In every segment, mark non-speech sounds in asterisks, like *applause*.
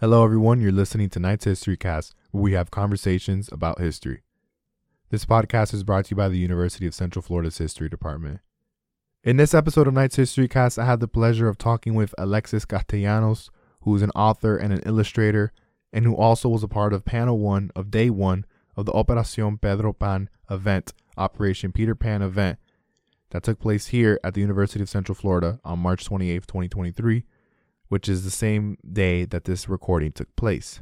Hello, everyone. You're listening to Knight's History Cast, where we have conversations about history. This podcast is brought to you by the University of Central Florida's History Department. In this episode of Knight's History Cast, I had the pleasure of talking with Alexis Castellanos, who is an author and an illustrator, and who also was a part of panel one of day one of the Operación Pedro Pan event, Operation Peter Pan event, that took place here at the University of Central Florida on March 28, 2023, which is the same day that this recording took place.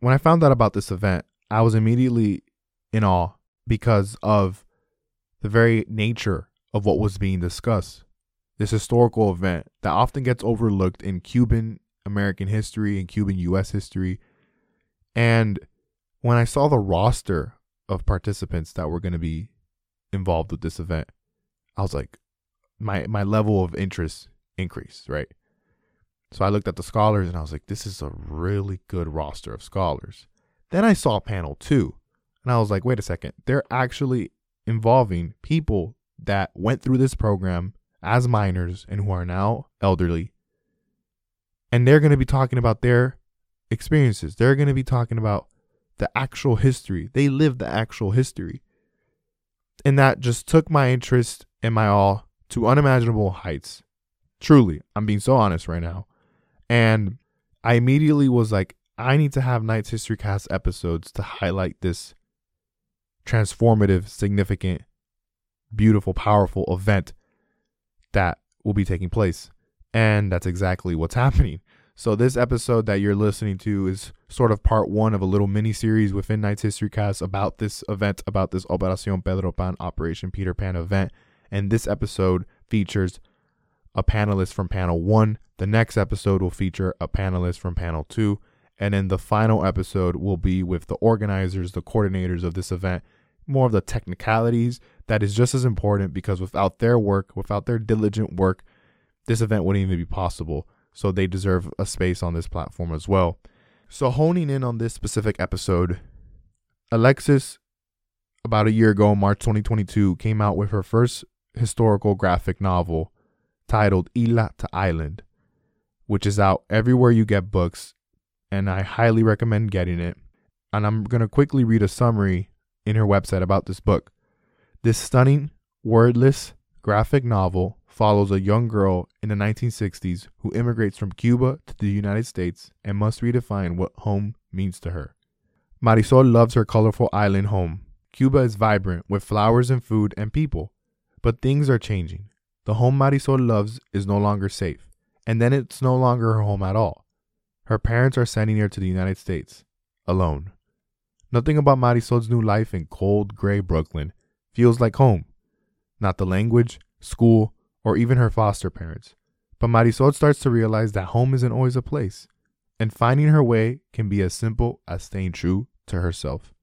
When I found out about this event, I was immediately in awe because of the very nature of what was being discussed. This historical event that often gets overlooked in Cuban American history and Cuban US history. And when I saw the roster of participants that were going to be involved with this event, I was like, my my level of interest increased, right? So I looked at the scholars and I was like, this is a really good roster of scholars. Then I saw panel two and I was like, wait a second, they're actually involving people that went through this program as minors and who are now elderly. And they're going to be talking about their experiences. They're going to be talking about the actual history. They lived the actual history. And that just took my interest and my awe to unimaginable heights. Truly, I'm being so honest right now. And I immediately was like, I need to have Knight's History Cast episodes to highlight this transformative, significant, beautiful, powerful event that will be taking place. And that's exactly what's *laughs* happening. So, this episode that you're listening to is sort of part one of a little mini series within Knight's History Cast about this event, about this Operación Pedro Pan, Operation Peter Pan event. And this episode features a panelist from panel one. The next episode will feature a panelist from panel two. And then the final episode will be with the organizers, the coordinators of this event, more of the technicalities that is just as important because without their work, without their diligent work, this event wouldn't even be possible. So they deserve a space on this platform as well. So, honing in on this specific episode, Alexis, about a year ago, March 2022, came out with her first historical graphic novel titled Isla to Island, which is out everywhere you get books, and I highly recommend getting it. And I'm going to quickly read a summary in her website about this book. This stunning, wordless, graphic novel follows a young girl in the 1960s who immigrates from Cuba to the United States and must redefine what home means to her. Marisol loves her colorful island home. Cuba is vibrant with flowers and food and people, but things are changing. The home Marisol loves is no longer safe, and then it's no longer her home at all. Her parents are sending her to the United States, alone. Nothing about Marisol's new life in cold, gray Brooklyn feels like home. Not the language, school, or even her foster parents. But Marisol starts to realize that home isn't always a place, and finding her way can be as simple as staying true to herself.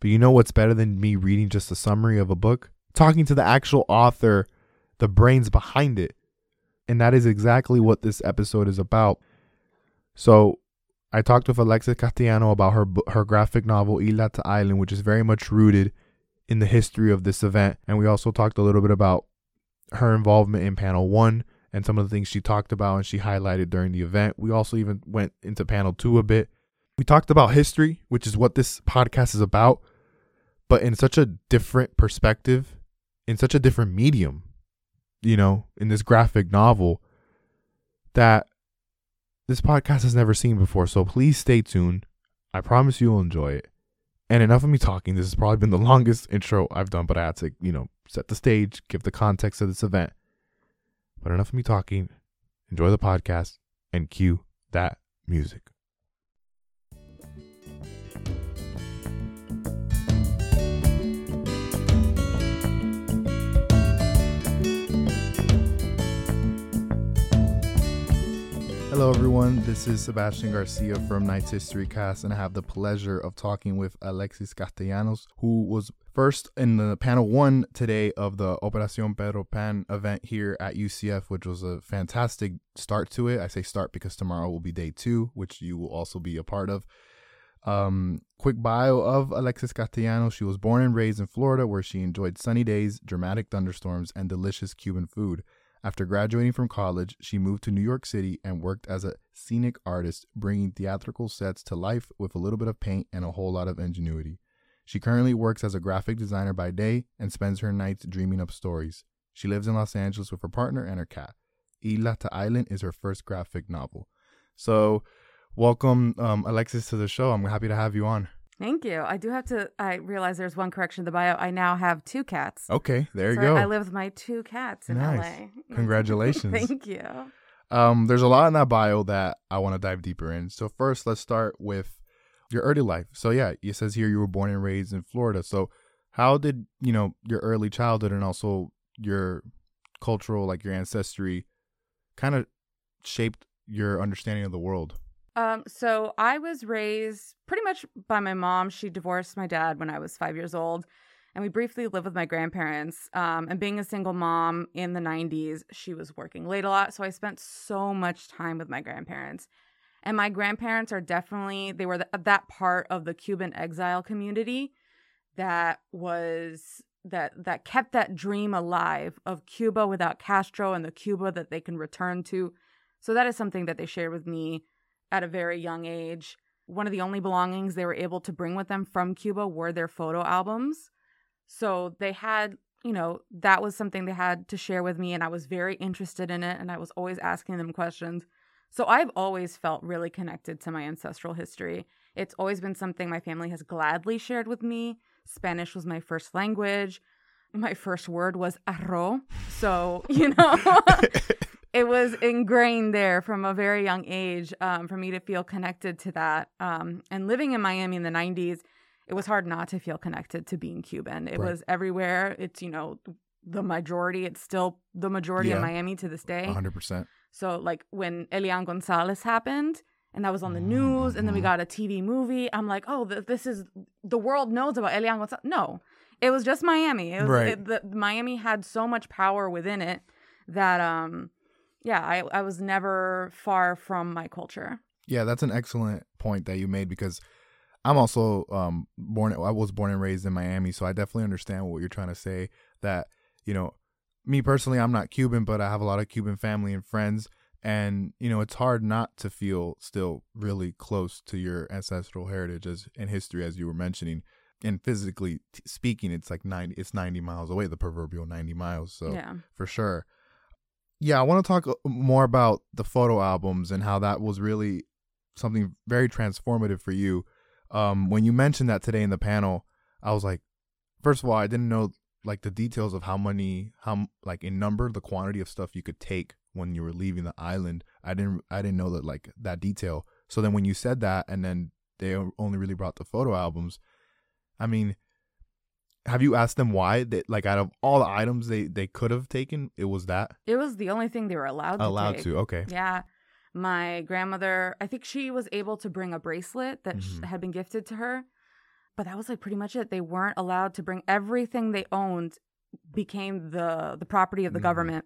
But you know what's better than me reading just a summary of a book? Talking to the actual author, the brains behind it. And that is exactly what this episode is about. So, I talked with Alexis Castellano about her her graphic novel Isla to Island, which is very much rooted in the history of this event, and we also talked a little bit about her involvement in panel one and some of the things she talked about and she highlighted during the event. We also even went into panel two a bit. We talked about history, which is what this podcast is about, but in such a different perspective, in such a different medium, you know, in this graphic novel that this podcast has never seen before. So please stay tuned. I promise you'll enjoy it. And enough of me talking. This has probably been the *laughs* longest intro I've done, but I had to, you know, set the stage, give the context of this event. But enough of me talking. Enjoy the podcast and cue that music. Hello, everyone. This is Sebastian Garcia from Knight's History Cast, and I have the pleasure of talking with Alexis Castellanos, who was first in the panel one today of the Operación Pedro Pan event here at UCF, which was a fantastic start to it. I say start because tomorrow will be day two, which you will also be a part of. Um, quick bio of Alexis Castellanos. She was born and raised in Florida, where she enjoyed sunny days, dramatic thunderstorms, and delicious Cuban food. After graduating from college, she moved to New York City and worked as a scenic artist, bringing theatrical sets to life with a little bit of paint and a whole lot of ingenuity. She currently works as a graphic designer by day and spends her nights dreaming up stories. She lives in Los Angeles with her partner and her cat. Isla to Island is her first graphic novel. So, welcome, um, Alexis, to the show. I'm happy to have you on. Thank you. I do have to. I realize there's one correction in the bio. I now have two cats. Okay, there you So go. I live with my two cats in Nice. LA. *laughs* Congratulations. Thank you. Um, there's a lot in that bio that I want to dive deeper in. So first, let's start with your early life. So yeah, it says here you were born and raised in Florida. So how did you know your early childhood and also your cultural, like your ancestry, kind of shaped your understanding of the world? Um, so I was raised pretty much by my mom. She divorced my dad when I was five years old, and we briefly lived with my grandparents. Um, and being a single mom in the 90s, she was working late a lot. So I spent so much time with my grandparents. And my grandparents are definitely, they were th- that part of the Cuban exile community that was that that kept that dream alive of Cuba without Castro and the Cuba that they can return to. So that is something that they shared with me at a very young age. One of the only belongings they were able to bring with them from Cuba were their photo albums. So they had, you know, that was something they had to share with me, and I was very interested in it, and I was always asking them questions. So I've always felt really connected to my ancestral history. It's always been something my family has gladly shared with me. Spanish was my first language. My first word was arro. So, you know, *laughs* it was ingrained there from a very young age um, for me to feel connected to that. Um, and living in Miami in the 90s, it was hard not to feel connected to being Cuban. It Right. was everywhere. It's, you know, the majority, it's still the majority Yeah. in Miami to this day. 100%. So like when Elian Gonzalez happened and that was on the news and then we Mhm. got a TV movie, I'm like, oh, th- this is the world knows about Elian Gonzalez. No, it was just Miami. It was, Right. it, the, Miami had so much power within it that, um, yeah, I, I was never far from my culture. Yeah, that's an excellent point that you made because I'm also um born I was born and raised in Miami, so I definitely understand what you're trying to say that, you know, me personally, I'm not Cuban, but I have a lot of Cuban family and friends and, you know, it's hard not to feel still really close to your ancestral heritage as and history as you were mentioning. And physically t- speaking, it's like 90 it's 90 miles away, the proverbial 90 miles. So yeah. for sure. Yeah, I want to talk uh, more about the photo albums and how that was really something very transformative for you. Um, when you mentioned that today in the panel, I was like, first of all, I didn't know like the details of how many, how like in number, the quantity of stuff you could take when you were leaving the island. I didn't, I didn't know that like that detail. So then when you said that, and then they only really brought the photo albums, I mean, have you asked them why that like out of all the items they they could have taken, it was that It was the only thing they were allowed to allowed take. to? Okay, Yeah. My grandmother, I think she was able to bring a bracelet that Mhm. had been gifted to her, but that was like pretty much it. They weren't allowed to bring everything they owned became the the property of the Mhm. government.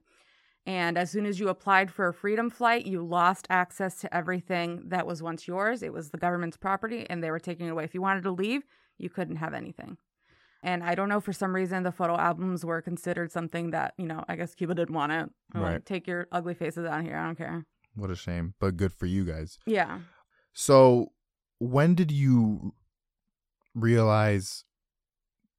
And as soon as you applied for a freedom flight, you lost access to everything that was once yours. It was the government's property and they were taking it away. If you wanted to leave, you couldn't have anything. And I don't know for some reason the photo albums were considered something that, you know, I guess Cuba didn't want it. I'm like, Right. take your ugly faces out here. I don't care. what a shame, but good for you guys. Yeah. So, when did you realize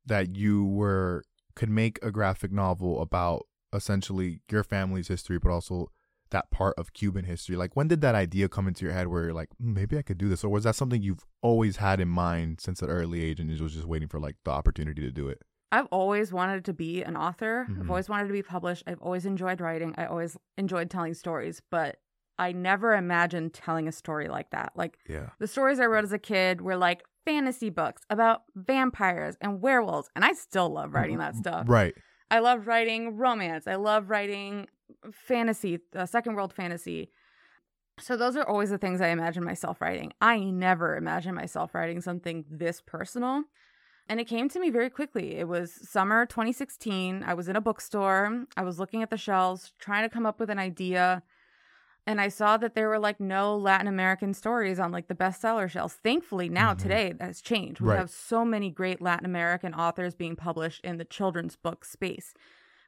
that you were could make a graphic novel about essentially your family's history, but also that part of Cuban history? Like, when did that idea come into your head where you're like, "Hmm, maybe I could do this, or was that something you've always had in mind since an early age and you was just waiting for like the opportunity to do it? I've always wanted to be an author. Mhm. I've always wanted to be published. I've always enjoyed writing. I always enjoyed telling stories, but I never imagined telling a story like that. Like Yeah, the stories I wrote as a kid were like fantasy books about vampires and werewolves, and I still love writing that stuff. right. I love writing romance. I love writing fantasy, uh, second world fantasy. So those are always the things I imagine myself writing. I never imagine myself writing something this personal. And it came to me very quickly. It was summer 2016. I was in a bookstore. I was looking at the shelves, trying to come up with an idea. And I saw that there were like no Latin American stories on like the bestseller shelves. Thankfully, now Mhm. today that has changed. We Right. have so many great Latin American authors being published in the children's book space.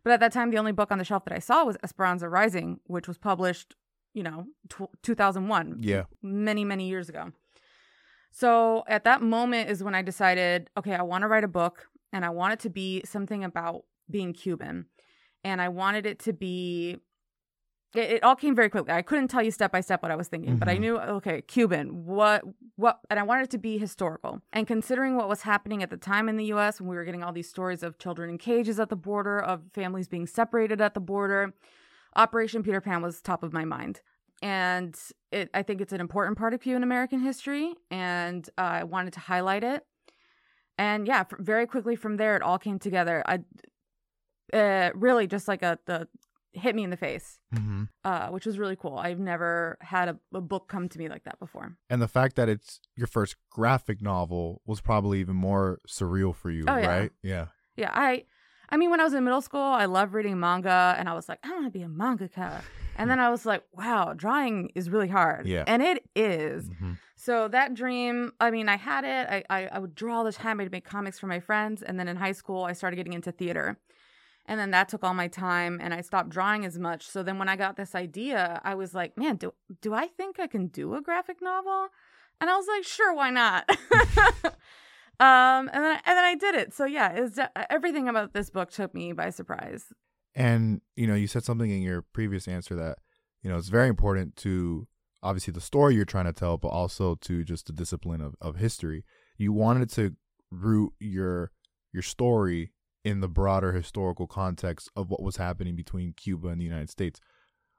But at that time, the only book on the shelf that I saw was Esperanza Rising, which was published, you know, tw 2001. Yeah. Many, many years ago. So at that moment is when I decided, okay, I want to write a book and I want it to be something about being Cuban. And I wanted it to be it, it all came very quickly. I couldn't tell you step by step what I was thinking, mm-hmm. but I mm-hmm. knew okay, Cuban, what what and I wanted it to be historical. And considering what was happening at the time in the US when we were getting all these stories of children in cages at the border, of families being separated at the border, Operation Peter Pan was top of my mind. And it, I think it's an important part of Cuban American history, and uh, I wanted to highlight it. And yeah, very quickly from there, it all came together. I uh, really just like a the hit me in the face, mm-hmm. uh, which was really cool. I've never had a, a, book come to me like that before. And the fact that it's your first graphic novel was probably even more surreal for you, oh, yeah. right? Yeah. Yeah. I, I mean, when I was in middle school, I loved reading manga, and I was like, I want to be a mangaka. And then I was like, wow, drawing is really hard. Yeah. And it is. Mm-hmm. So that dream, I mean, I had it. I, I, I would draw all the time. I'd make comics for my friends. And then in high school, I started getting into theater. And then that took all my time and I stopped drawing as much. So then when I got this idea, I was like, man, do, do I think I can do a graphic novel? And I was like, sure, why not? *laughs* um, and then and then I did it. So yeah, it's everything about this book took me by surprise. And you know, you said something in your previous answer that you know it's very important to obviously the story you're trying to tell, but also to just the discipline of, of history. You wanted to root your your story in the broader historical context of what was happening between Cuba and the United States.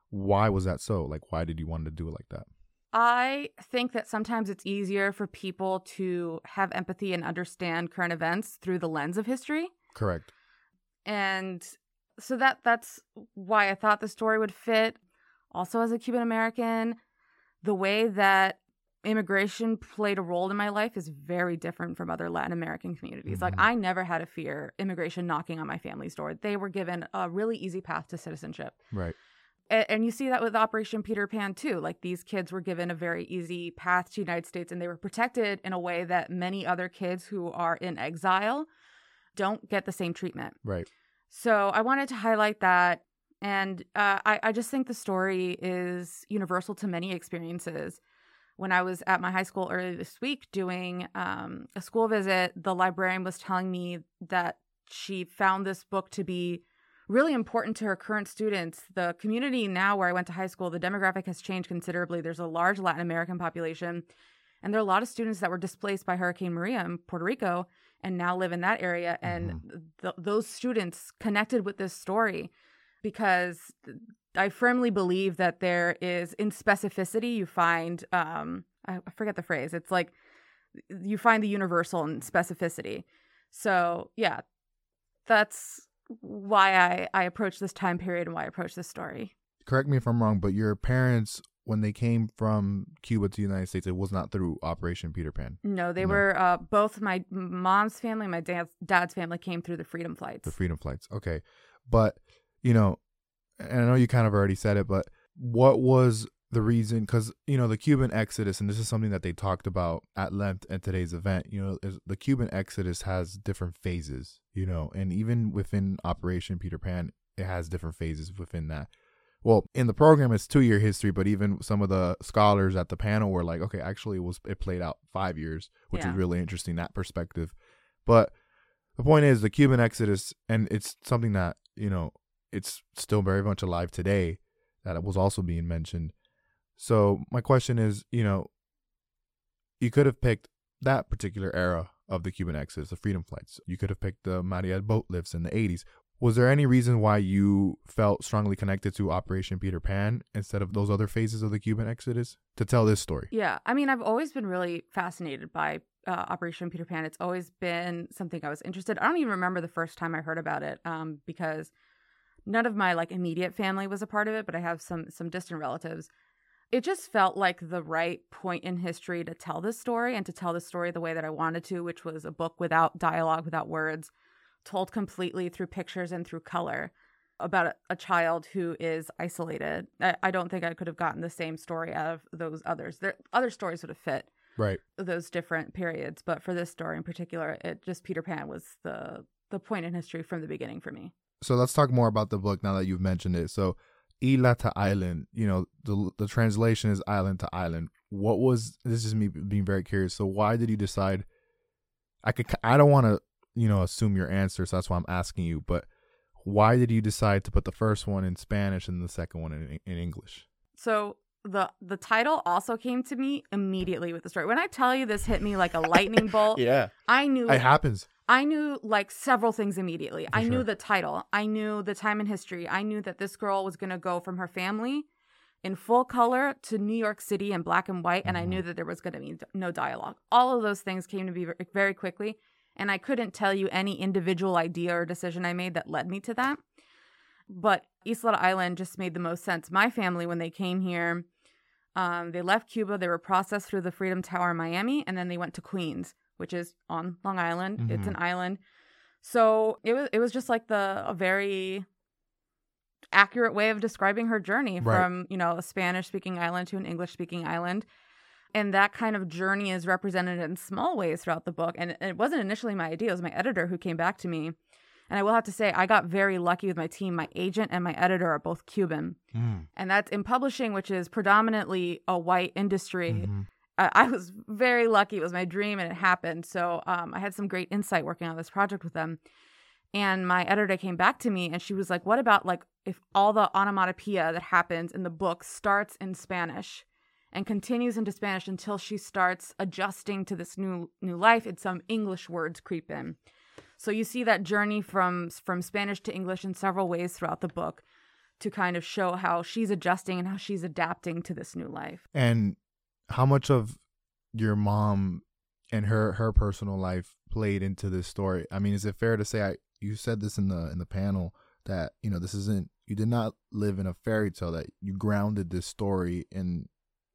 Why was that so? Like, why did you want to do it like that? I think that sometimes it's easier for people to have empathy and understand current events through the lens of history. Correct. And so that that's why I thought the story would fit. Also as a Cuban American, the way that immigration played a role in my life is very different from other Latin American communities. Mm-hmm. Like I never had a fear immigration knocking on my family's door. They were given a really easy path to citizenship. Right. And, and you see that with Operation Peter Pan too. Like these kids were given a very easy path to United States and they were protected in a way that many other kids who are in exile don't get the same treatment. Right. So I wanted to highlight that and uh, I, I just think the story is universal to many experiences when I was at my high school earlier this week doing um, a school visit, the librarian was telling me that she found this book to be really important to her current students. The community now where I went to high school, the demographic has changed considerably. There's a large Latin American population, and there are a lot of students that were displaced by Hurricane Maria in Puerto Rico and now live in that area. And mm-hmm. th- those students connected with this story because I firmly believe that there is in specificity you find um I forget the phrase. It's like you find the universal in specificity. So yeah, that's why I I approach this time period and why I approach this story. Correct me if I'm wrong, but your parents when they came from Cuba to the United States, it was not through Operation Peter Pan. No, they no. were uh, both my mom's family, and my dad's dad's family came through the Freedom Flights. The Freedom Flights, okay, but you know, and I know you kind of already said it, but what was the reason? Because you know the Cuban exodus, and this is something that they talked about at length at today's event. You know, the Cuban exodus has different phases. You know, and even within Operation Peter Pan, it has different phases within that. Well, in the program, it's two year history, but even some of the scholars at the panel were like, okay, actually, it was it played out five years, which yeah. is really interesting that perspective. But the point is, the Cuban exodus, and it's something that you know it's still very much alive today that was also being mentioned. So my question is, you know, you could have picked that particular era of the Cuban exodus, the freedom flights. You could have picked the Mariel boat lifts in the 80s. Was there any reason why you felt strongly connected to Operation Peter Pan instead of those other phases of the Cuban exodus to tell this story? Yeah, I mean, I've always been really fascinated by uh, Operation Peter Pan. It's always been something I was interested. I don't even remember the first time I heard about it um, because none of my like immediate family was a part of it, but I have some some distant relatives. It just felt like the right point in history to tell this story and to tell the story the way that I wanted to, which was a book without dialogue, without words, told completely through pictures and through color about a, a child who is isolated. I, I, don't think I could have gotten the same story out of those others. There other stories would have fit right those different periods, but for this story in particular, it just Peter Pan was the the point in history from the beginning for me. So let's talk more about the book now that you've mentioned it. So, Isla to Island, you know, the the translation is island to island. What was this is me being very curious. So, why did you decide I could I don't want to, you know, assume your answer, so that's why I'm asking you, but why did you decide to put the first one in Spanish and the second one in, in English? So the the title also came to me immediately with the story. When I tell you this hit me like a lightning *laughs* bolt, yeah, I knew it happens. I knew like several things immediately. For I knew the title. I knew the time in history. I knew that this girl was going to go from her family in full color to New York City in black and white, and I Mm-hmm. knew that there was going to be no dialogue. All of those things came to me very quickly, and I couldn't tell you any individual idea or decision I made that led me to that. But Isla Island just made the most sense. My family, when they came here, um, they left Cuba. They were processed through the Freedom Tower in Miami, and then they went to Queens, which is on Long Island. It's Mhm. an island. So it was it was just like the a very accurate way of describing her journey Right. from you know a Spanish speaking island to an English speaking island. And that kind of journey is represented in small ways throughout the book. And it wasn't initially my idea; it was my editor who came back to me. And I will have to say, I got very lucky with my team. My agent and my editor are both Cuban Mm. and that's in publishing, which is predominantly a white industry. Mhm. I, I was very lucky; it was my dream, and it happened. So um, I had some great insight working on this project with them. And my editor came back to me, and she was like, "What about like if all the onomatopoeia that happens in the book starts in Spanish?" And continues into Spanish until she starts adjusting to this new new life, and some English words creep in. So you see that journey from from Spanish to English in several ways throughout the book to kind of show how she's adjusting and how she's adapting to this new life. And how much of your mom and her her personal life played into this story? I mean, is it fair to say I you said this in the in the panel that, you know, this isn't you did not live in a fairy tale that you grounded this story in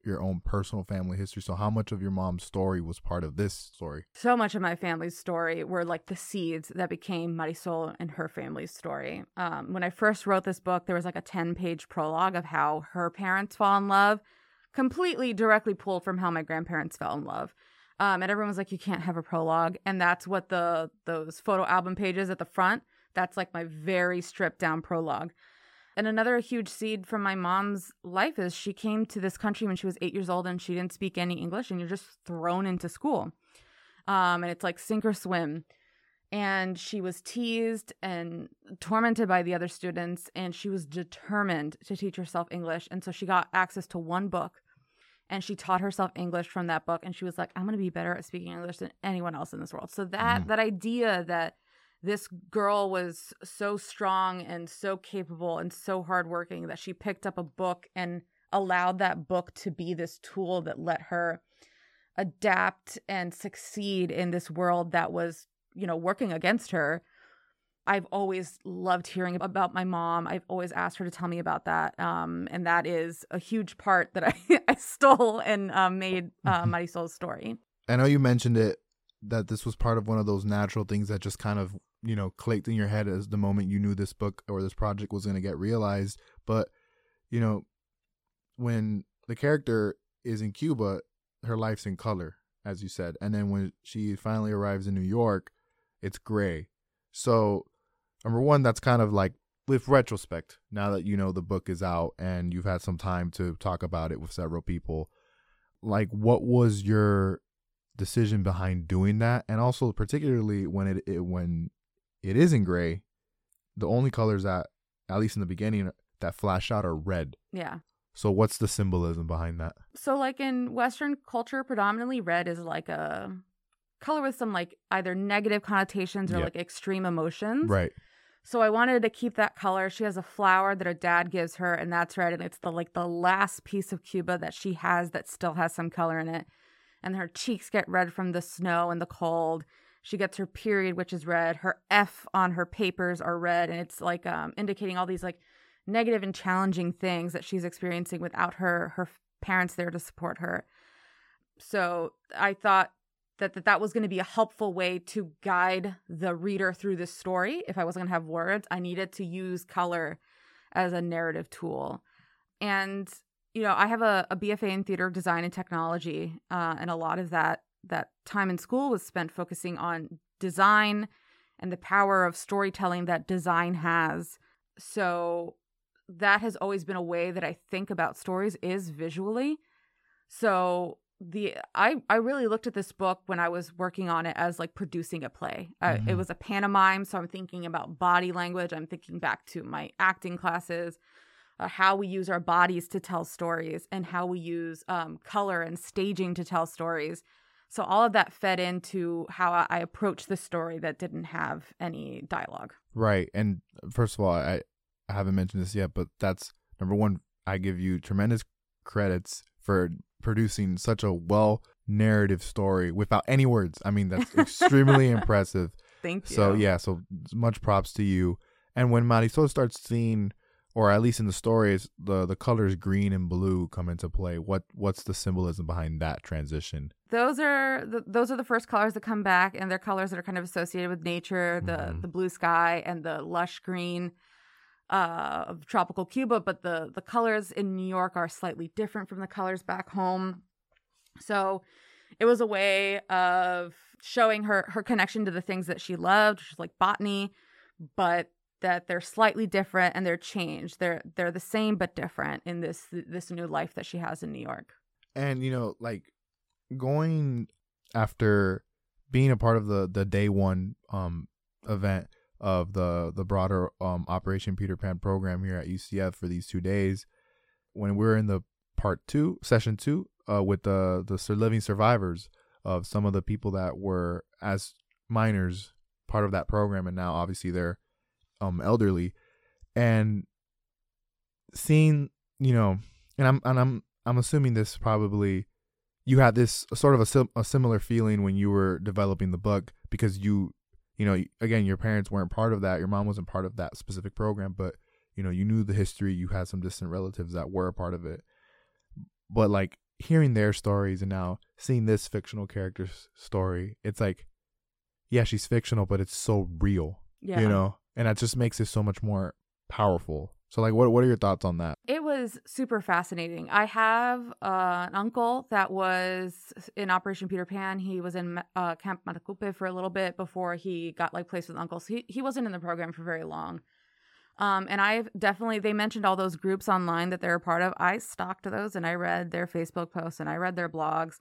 your own personal family history. So how much of your mom's story was part of this story? So much of my family's story were like the seeds that became Marisol and her family's story. Um, when I first wrote this book, there was like a 10 page prologue of how her parents fall in love, completely directly pulled from how my grandparents fell in love. Um, and everyone was like, you can't have a prologue. And that's what the those photo album pages at the front, that's like my very stripped down prologue. And another huge seed from my mom's life is she came to this country when she was eight years old and she didn't speak any English, and you're just thrown into school. Um, and it's like sink or swim. And she was teased and tormented by the other students, and she was determined to teach herself English. And so she got access to one book and she taught herself English from that book. And she was like, I'm going to be better at speaking English than anyone else in this world. So that, Mm. that idea that this girl was so strong and so capable and so hardworking that she picked up a book and allowed that book to be this tool that let her adapt and succeed in this world that was, you know, working against her. I've always loved hearing about my mom. I've always asked her to tell me about that. Um, and that is a huge part that I, *laughs* I stole and um, made uh, Mhm. Marisol's story. I know you mentioned it that this was part of one of those natural things that just kind of, you know, clicked in your head as the moment you knew this book or this project was going to get realized. But, you know, when the character is in Cuba, her life's in color, as you said. And then when she finally arrives in New York, it's gray. So, number one, that's kind of like with retrospect, now that you know the book is out and you've had some time to talk about it with several people, like what was your decision behind doing that? And also particularly when it, it when it is in gray, the only colors that at least in the beginning that flash out are red. Yeah. So what's the symbolism behind that? So, like in Western culture, predominantly red is like a color with some like either negative connotations or Yeah. like extreme emotions. Right. So I wanted to keep that color. She has a flower that her dad gives her, and that's red. And it's the like the last piece of Cuba that she has that still has some color in it. And her cheeks get red from the snow and the cold. She gets her period, which is red. Her F on her papers are red, and it's like um, indicating all these like negative and challenging things that she's experiencing without her her parents there to support her. So I thought that that, that was going to be a helpful way to guide the reader through this story. If I wasn't going to have words, I needed to use color as a narrative tool. And you know, I have a, a BFA in theater design and technology, uh, and a lot of that that time in school was spent focusing on design and the power of storytelling that design has. So that has always been a way that I think about stories is visually. So the I I really looked at this book when I was working on it as like producing a play. Mm-hmm. it was a pantomime, so I'm thinking about body language. I'm thinking back to my acting classes, uh, how we use our bodies to tell stories, and how we use um, color and staging to tell stories. So all of that fed into how I approached the story that didn't have any dialogue. Right, and uh, first of all, I I haven't mentioned this yet, but that's number one. I give you tremendous credits for producing such a well narrative story without any words. I mean, that's extremely *laughs* impressive. Thank you. So yeah, so much props to you. And when Marisol starts seeing, or at least in the stories, the the colors green and blue come into play. What what's the symbolism behind that transition? Those are the, those are the first colors that come back, and they're colors that are kind of associated with nature, the mm-hmm. the blue sky and the lush green uh, of tropical Cuba, but the the colors in New York are slightly different from the colors back home. So it was a way of showing her her connection to the things that she loved, which is like botany, but that they're slightly different and they're changed. They're they're the same but different in this this new life that she has in New York. And you know, like going after being a part of the the day one um event of the the broader um, Operation Peter Pan program here at UCF for these two days. When we are in the part two, session two, uh, with the the living survivors of some of the people that were as minors part of that program, and now obviously they're um elderly, and seeing you know, and I'm and I'm I'm assuming this probably you had this sort of a, sim- a similar feeling when you were developing the book because you you know, again, your parents weren't part of that. Your mom wasn't part of that specific program, but you know, you knew the history. You had some distant relatives that were a part of it. But like hearing their stories and now seeing this fictional character's story, it's like, yeah, she's fictional, but it's so real. Yeah. You know, and that just makes it so much more powerful so, like, what what are your thoughts on that? It was super fascinating. I have uh, an uncle that was in Operation Peter Pan. He was in uh, Camp Matecumbe for a little bit before he got like placed with uncles. He he wasn't in the program for very long. Um, and I've definitely they mentioned all those groups online that they're a part of. I stalked those and I read their Facebook posts and I read their blogs.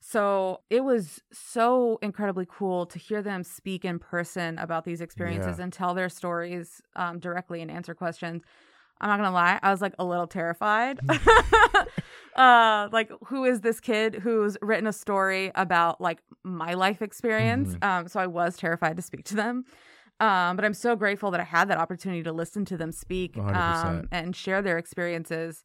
So it was so incredibly cool to hear them speak in person about these experiences yeah. and tell their stories um, directly and answer questions. I'm not gonna lie, I was like a little terrified. *laughs* uh, like, who is this kid who's written a story about like my life experience? Mm-hmm. Um, so I was terrified to speak to them. Um, but I'm so grateful that I had that opportunity to listen to them speak um, and share their experiences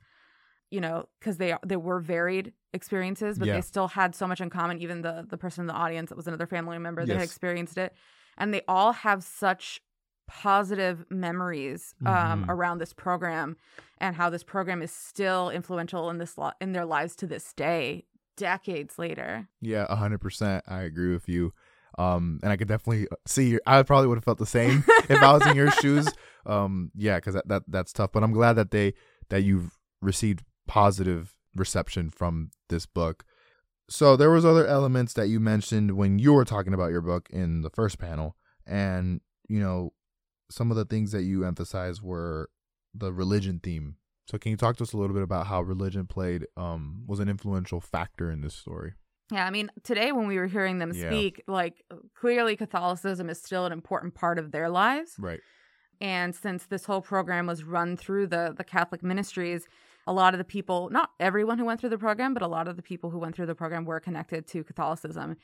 you know, because they they were varied experiences, but yeah. they still had so much in common. Even the the person in the audience that was another family member yes. that had experienced it, and they all have such positive memories um, mm-hmm. around this program and how this program is still influential in this lo- in their lives to this day, decades later. Yeah, hundred percent. I agree with you. Um, and I could definitely see. I probably would have felt the same if I was in your *laughs* shoes. Um, yeah, because that, that that's tough. But I'm glad that they that you've received positive reception from this book. So there was other elements that you mentioned when you were talking about your book in the first panel and you know some of the things that you emphasized were the religion theme. So can you talk to us a little bit about how religion played um was an influential factor in this story? Yeah, I mean, today when we were hearing them speak, yeah. like clearly Catholicism is still an important part of their lives. Right. And since this whole program was run through the the Catholic ministries, a lot of the people, not everyone who went through the program, but a lot of the people who went through the program were connected to Catholicism.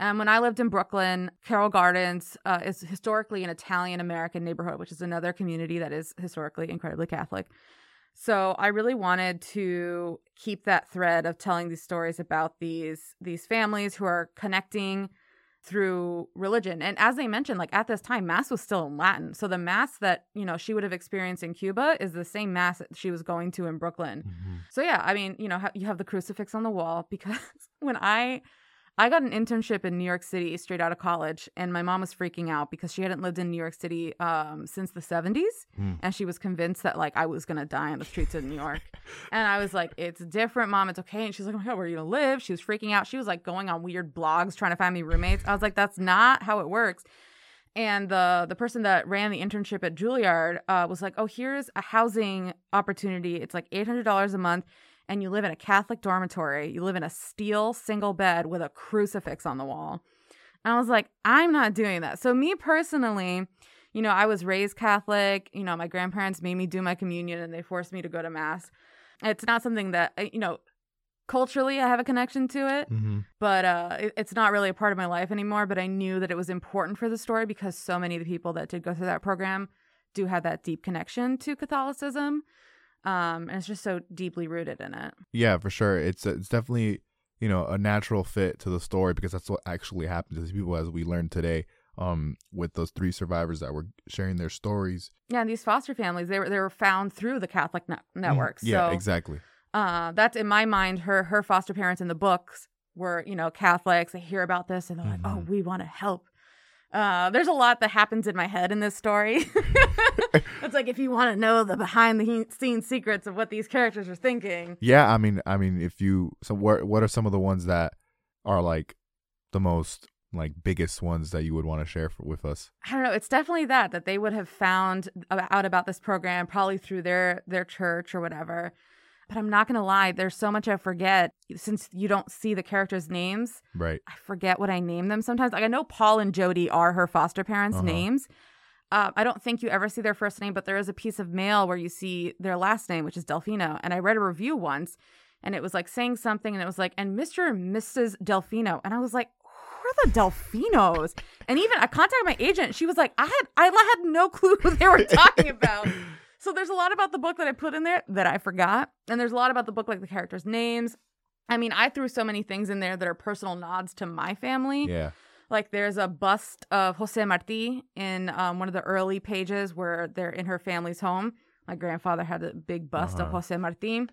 And when I lived in Brooklyn, Carroll Gardens uh, is historically an Italian American neighborhood, which is another community that is historically incredibly Catholic. So I really wanted to keep that thread of telling these stories about these these families who are connecting through religion. And as they mentioned, like at this time, Mass was still in Latin. So the Mass that, you know, she would have experienced in Cuba is the same Mass that she was going to in Brooklyn. Mm-hmm. So yeah, I mean, you know, you have the crucifix on the wall *laughs* because when I I got an internship in New York City straight out of college, and my mom was freaking out because she hadn't lived in New York City um, since the 70s. Mm. And she was convinced that, like, I was going to die on the streets of New York. *laughs* and I was like, it's different, mom. It's okay. And she's like, oh my God, where are you going to live? She was freaking out. She was like going on weird blogs trying to find me roommates. I was like, that's not how it works. And the the person that ran the internship at Juilliard uh, was like, "Oh, here's a housing opportunity. It's like eight hundred dollars a month, and you live in a Catholic dormitory. You live in a steel single bed with a crucifix on the wall." And I was like, "I'm not doing that." So me personally, you know, I was raised Catholic. You know, my grandparents made me do my communion, and they forced me to go to mass. It's not something that uh, you know culturally I have a connection to it, Mm-hmm. but uh, it, it's not really a part of my life anymore. But I knew that it was important for the story because so many of the people that did go through that program do have that deep connection to Catholicism, um, and it's just so deeply rooted in it. Yeah, for sure. It's it's definitely you know a natural fit to the story because that's what actually happened to these people, as we learned today. Um, with those three survivors that were sharing their stories. Yeah, and these foster families they were they were found through the Catholic ne- network. Mhm. Yeah, so, exactly. uh, that's in my mind. Her her foster parents in the books were you know Catholics. They hear about this and they're like, oh, Mhm. we want to help. Uh, there's a lot that happens in my head in this story. *laughs* it's like if you want to know the behind the scenes secrets of what these characters are thinking. Yeah, I mean, I mean, if you so what what are some of the ones that are like the most like biggest ones that you would want to share for, with us? I don't know. It's definitely that that they would have found out about this program probably through their their church or whatever. But I'm not gonna lie. There's so much I forget since you don't see the characters' names. Right. I forget what I name them sometimes. Like I know Paul and Jody are her foster parents' Uh-huh. names. Uh, I don't think you ever see their first name, but there is a piece of mail where you see their last name, which is Delfino. And I read a review once, and it was like saying something, and it was like, and Mr. and Mrs. Delfino, and I was like, who are the Delfinos? And even I contacted my agent. She was like, I had I had no clue who they were talking about. *laughs* So there's a lot about the book that I put in there that I forgot, and there's a lot about the book like the characters' names. I mean, I threw so many things in there that are personal nods to my family. Yeah. Like there's a bust of Jose Marti in um, one of the early pages where they're in her family's home. My grandfather had a big bust of Uh-huh. Jose Marti.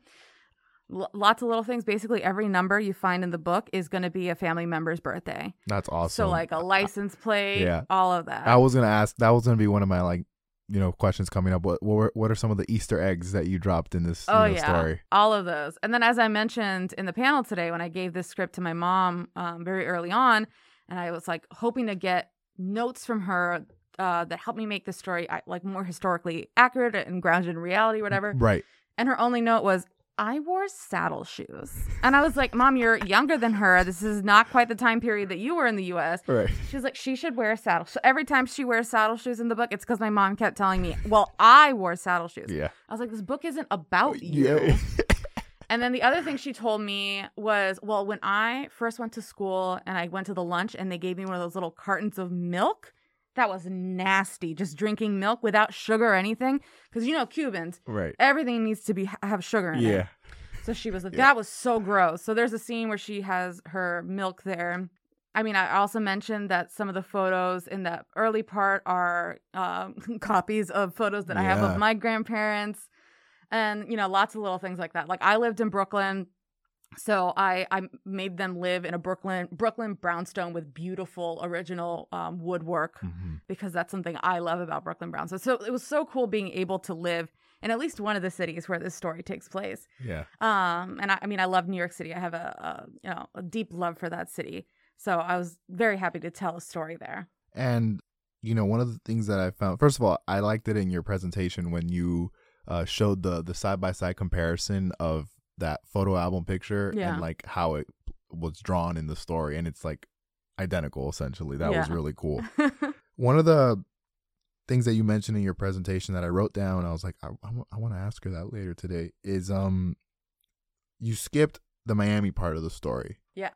L- lots of little things. Basically, every number you find in the book is going to be a family member's birthday. That's awesome. So, like a license plate, Yeah. all of that. I was gonna ask. That was gonna be one of my like, you know, questions coming up. What what, were, what are some of the Easter eggs that you dropped in this you Oh know, yeah, story? all of those. And then, as I mentioned in the panel today, when I gave this script to my mom um, very early on, and I was like hoping to get notes from her uh, that helped me make the story like more historically accurate and grounded in reality, whatever. Right. And her only note was, "I wore saddle shoes," and I was like, "Mom, you're younger than her. This is not quite the time period that you were in the U.S." Right. She's like, she should wear a saddle. So every time she wears saddle shoes in the book, it's because my mom kept telling me, "Well, I wore saddle shoes." Yeah. I was like, this book isn't about you. Yeah. *laughs* And then the other thing she told me was, well, when I first went to school and I went to the lunch and they gave me one of those little cartons of milk, that was nasty. Just drinking milk without sugar or anything, because you know Cubans, right. everything needs to be have sugar in it. Yeah. So she was like, Yeah. that was so gross. So there's a scene where she has her milk there. I mean, I also mentioned that some of the photos in that early part are um, *laughs* copies of photos that I have of my grandparents, and you know, lots of little things like that. Like I lived in Brooklyn, so I I made them live in a Brooklyn Brooklyn brownstone with beautiful original um, woodwork hmm because that's something I love about Brooklyn brownstone. So it was so cool being able to live in at least one of the cities where this story takes place. Yeah. Um, and I, I mean, I love New York City. I have a, a you know a deep love for that city. So I was very happy to tell a story there. And you know, one of the things that I found, first of all, I liked it in your presentation when you uh, showed the the side by side comparison of that photo album picture Yeah. and like how it was drawn in the story, and it's like identical essentially. That was really cool. *laughs* One of the things that you mentioned in your presentation that I wrote down, I was like, I, I, want to ask her that later today. Is um, you skipped the Miami part of the story. Yeah.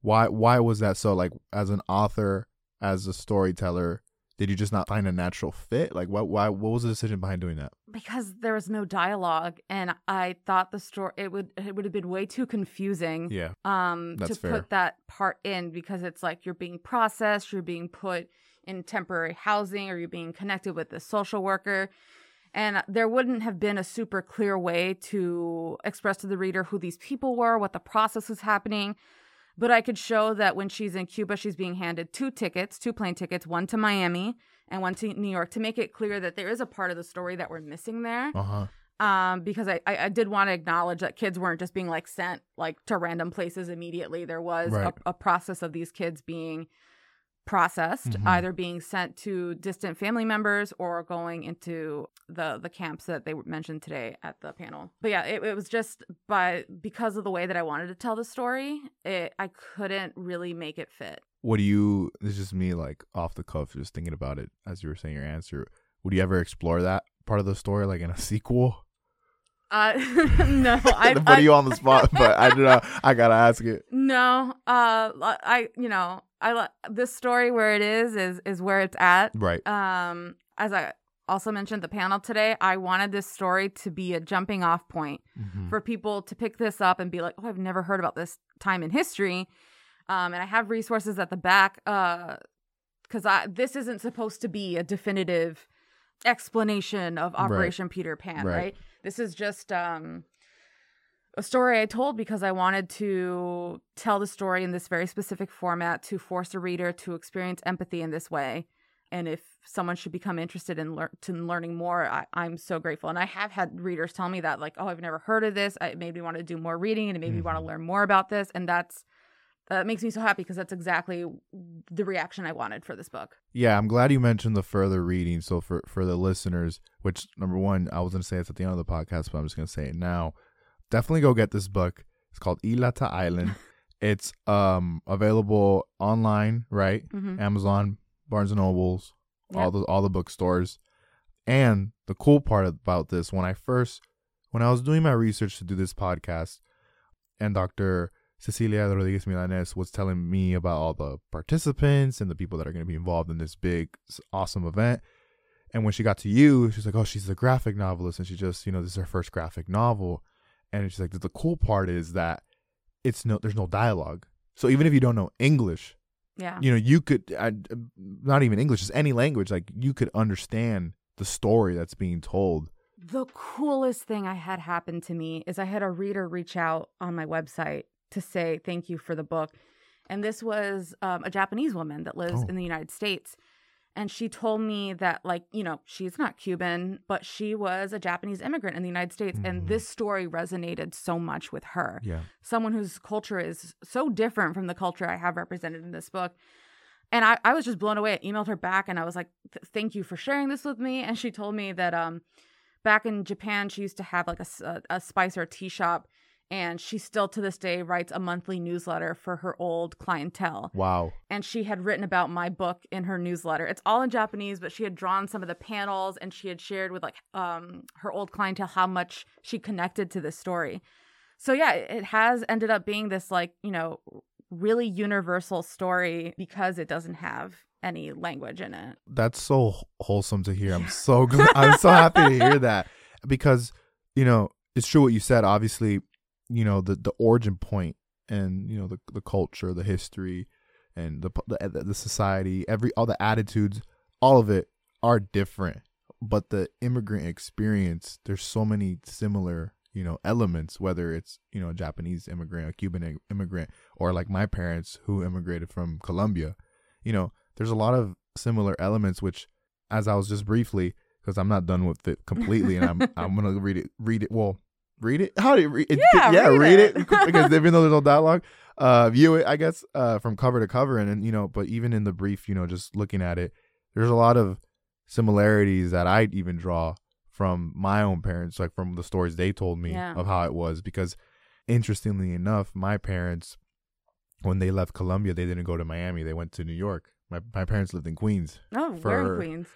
Why? Why was that so? Like, as an author, as a storyteller, did you just not find a natural fit? Like, what? Why? What was the decision behind doing that? because there was no dialogue, and I thought the story it would it would have been way too confusing. Yeah. um That's to fair. put that part in because it's like you're being processed you're being put in temporary housing or you're being connected with the social worker and there wouldn't have been a super clear way to express to the reader who these people were what the process was happening but i could show that when she's in cuba she's being handed two tickets two plane tickets one to miami and one to new york to make it clear that there is a part of the story that we're missing there Uh huh. um because I, I I did want to acknowledge that kids weren't just being like sent like to random places immediately there was Right. a, a process of these kids being processed, Mhm. either being sent to distant family members or going into the the camps that they mentioned today at the panel. But yeah, it, it was just by because of the way that I wanted to tell the story, it, I couldn't really make it fit. What do you? This is just me, like off the cuff, just thinking about it as you were saying your answer. Would you ever explore that part of the story, like in a *laughs* sequel? Uh, *laughs* no, *laughs* I, put you on the spot, but I do not. I gotta ask it. no, uh, I you know I this story where it is is is where it's at. Right. Um, as I also mentioned the panel today, I wanted this story to be a jumping off point Mhm. for people to pick this up and be like, "Oh, I've never heard about this time in history." Um, and I have resources at the back uh, because I this isn't supposed to be a definitive explanation of Right. Operation Peter Pan, Right. right? This is just um, a story I told because I wanted to tell the story in this very specific format to force a reader to experience empathy in this way. And if someone should become interested in, lear- to learning more, I, I'm so grateful. And I have had readers tell me that, like, oh, I've never heard of this. It made me want to do more reading and it made me want to learn more about this. And that's that makes me so happy because that's exactly the reaction I wanted for this book. Yeah, I'm glad you mentioned the further reading. So for for the listeners, which number one, I was gonna say it's at the end of the podcast, but I'm just gonna say it now. Definitely go get this book. It's called Isla to Island. *laughs* it's um available online, right? Mm-hmm. Amazon, Barnes and Nobles, all the all the bookstores. And the cool part about this, when I first when I was doing my research to do this podcast, and Dr. Cecilia Rodriguez Milanes was telling me about all the participants and the people that are going to be involved in this big, awesome event. And when she got to you, she's like, "Oh, she's a graphic novelist, and she just, you know, this is her first graphic novel." And she's like, "The cool part is that it's no, there's no dialogue. So even if you don't know English, Yeah. you know, you could, uh, not even English, just any language, like you could understand the story that's being told." The coolest thing I had happen to me is I had a reader reach out on my website to say thank you for the book. And this was um, a Japanese woman that lives Oh. in the United States. And she told me that, like, you know, she's not Cuban, but she was a Japanese immigrant in the United States. Mhm. And this story resonated so much with her. Yeah. Someone whose culture is so different from the culture I have represented in this book. And I, I was just blown away. I emailed her back and I was like, thank you for sharing this with me. And she told me that um, back in Japan, she used to have like a a spice or a tea shop. And she still to this day writes a monthly newsletter for her old clientele. Wow. And she had written about my book in her newsletter. It's all in Japanese, but she had drawn some of the panels and she had shared with like um, her old clientele how much she connected to this story. So yeah, it has ended up being this like, you know, really universal story because it doesn't have any language in it. that's so wholesome to hear. I'm so glad. I'm so happy to hear that *laughs* because you know it's true what you said. Obviously, you know the the origin point and you know the the culture, the history, and the the the society, every all the attitudes, all of it are different. But the immigrant experience, there's so many similar you know elements. Whether it's you know a Japanese immigrant, a Cuban immigrant, or like my parents who immigrated from Colombia, you know there's a lot of similar elements which as i was just briefly because i'm not done with it completely and i'm *laughs* i'm gonna read it read it well read it how do you read it Yeah, yeah read read it. it, *laughs* because *laughs* even though there's no dialogue uh view it i guess uh from cover to cover and, and you know but even in the brief you know just looking at it there's a lot of similarities that i even draw from my own parents like from the stories they told me Yeah. of how it was because interestingly enough my parents when they left Colombia, they didn't go to Miami. They went to New York. My my parents lived in Queens. Oh, we're in Queens.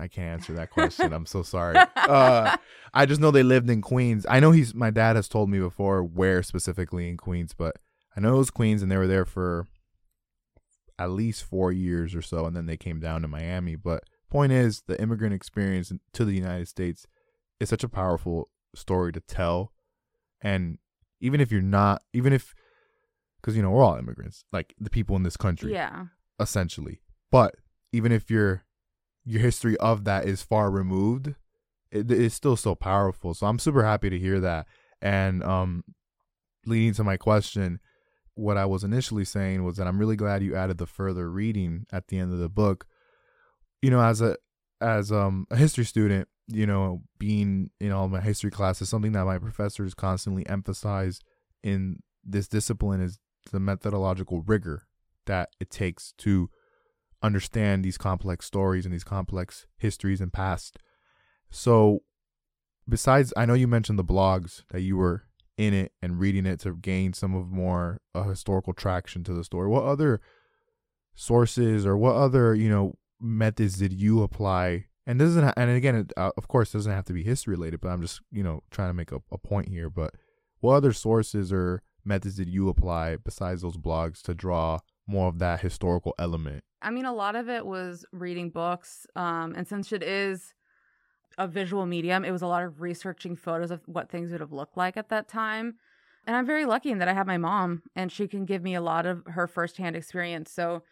I can't answer that question. I'm so sorry. Uh, I just know they lived in Queens. I know he's my dad has told me before where specifically in Queens, but I know it was Queens, and they were there for at least four years or so, and then they came down to Miami. But point is, the immigrant experience to the United States is such a powerful story to tell, and even if you're not, even if because you know we're all immigrants, like the people in this country, Yeah. essentially. But even if your your history of that is far removed, it is still so powerful. So I'm super happy to hear that. And um, leading to my question, what I was initially saying was that I'm really glad you added the further reading at the end of the book. You know, as a as um a history student, you know, being in all my history classes, something that my professors constantly emphasize in this discipline is the methodological rigor that it takes to understand these complex stories and these complex histories and past. So, besides, I know you mentioned the blogs that you were in it and reading it to gain some of more uh, historical traction to the story. What other sources or what other you know methods did you apply? And ha- and again, it, uh, of course, doesn't have to be history related, but I'm just you know trying to make a, a point here. But what other sources or methods did you apply besides those blogs to draw more of that historical element? I mean, a lot of it was reading books. Um, and since it is a visual medium, it was a lot of researching photos of what things would have looked like at that time. And I'm very lucky in that I have my mom and she can give me a lot of her firsthand experience. So,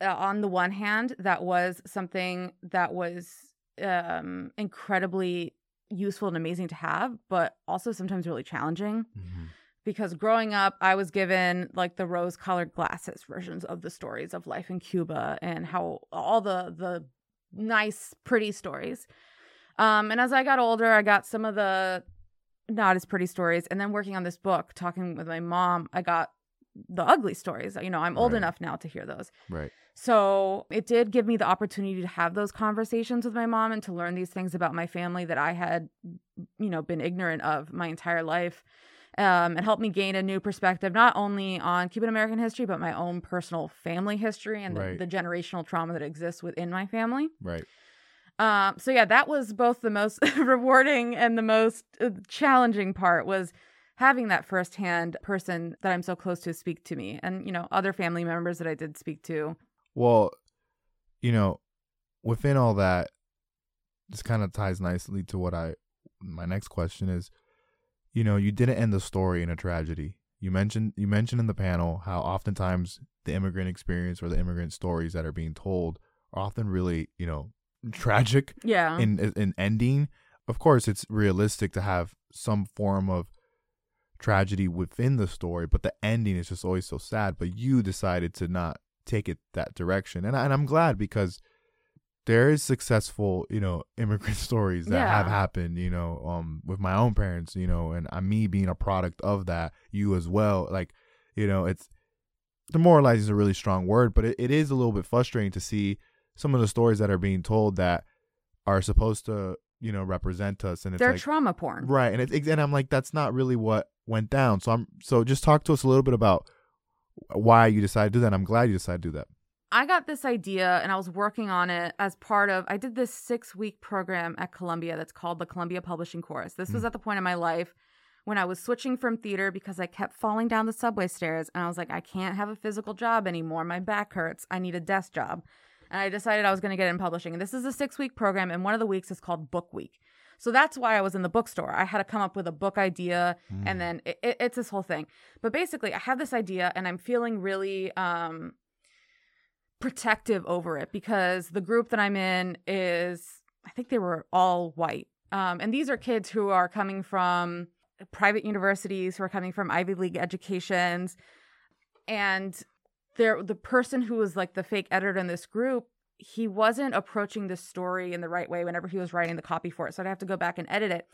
uh, on the one hand, that was something that was um, incredibly useful and amazing to have, but also sometimes really challenging. Mm-hmm. Because growing up, I was given like the rose colored glasses versions of the stories of life in Cuba and how all the the nice, pretty stories. Um, and as I got older, I got some of the not as pretty stories. And then working on this book, talking with my mom, I got the ugly stories. You know, I'm old Right. enough now to hear those. Right. So it did give me the opportunity to have those conversations with my mom and to learn these things about my family that I had, you know, been ignorant of my entire life. Um, it helped me gain a new perspective, not only on Cuban American history, but my own personal family history and Right. the, the generational trauma that exists within my family. Right. Um, so yeah, that was both the most *laughs* rewarding and the most uh, challenging part was having that firsthand person that I'm so close to speak to me, and you know, other family members that I did speak to. Well, you know, within all that, this kind of ties nicely to what I my next question is, you know, you didn't end the story in a tragedy. You mentioned you mentioned in the panel how oftentimes the immigrant experience or the immigrant stories that are being told are often really, you know, tragic Yeah, in in ending. Of course, it's realistic to have some form of tragedy within the story, but the ending is just always so sad. But you decided to not take it that direction, and I, and I'm glad because there is successful, you know, *laughs* immigrant stories that have happened, you know, um, with my own parents, you know, and uh, me being a product of that, you as well. Like, you know, it's demoralizing is a really strong word, but it, it is a little bit frustrating to see some of the stories that are being told that are supposed to, you know, represent us, and it's they're like trauma porn. right, and it's and I'm like, that's not really what went down. So I'm so just talk to us a little bit about why you decided to do that. I'm glad you decided to do that. I got this idea and I was working on it as part of I did this 6-week program at Columbia that's called the Columbia Publishing Course. This was Mm. at the point in my life when I was switching from theater because I kept falling down the subway stairs and I was like I can't have a physical job anymore. My back hurts. I need a desk job. And I decided I was going to get in publishing. And this is a 6-week program and one of the weeks is called Book Week. So that's why I was in the bookstore. I had to come up with a book idea and then it, it- it's this whole thing. But basically, I have this idea and I'm feeling really um protective over it because the group that I'm in is I think they were all white. Um, and these are kids who are coming from private universities, who are coming from Ivy League educations. And they're, the person who was like the fake editor in this group, he wasn't approaching the story in the right way whenever he was writing the copy for it. So I'd have to go back and edit it.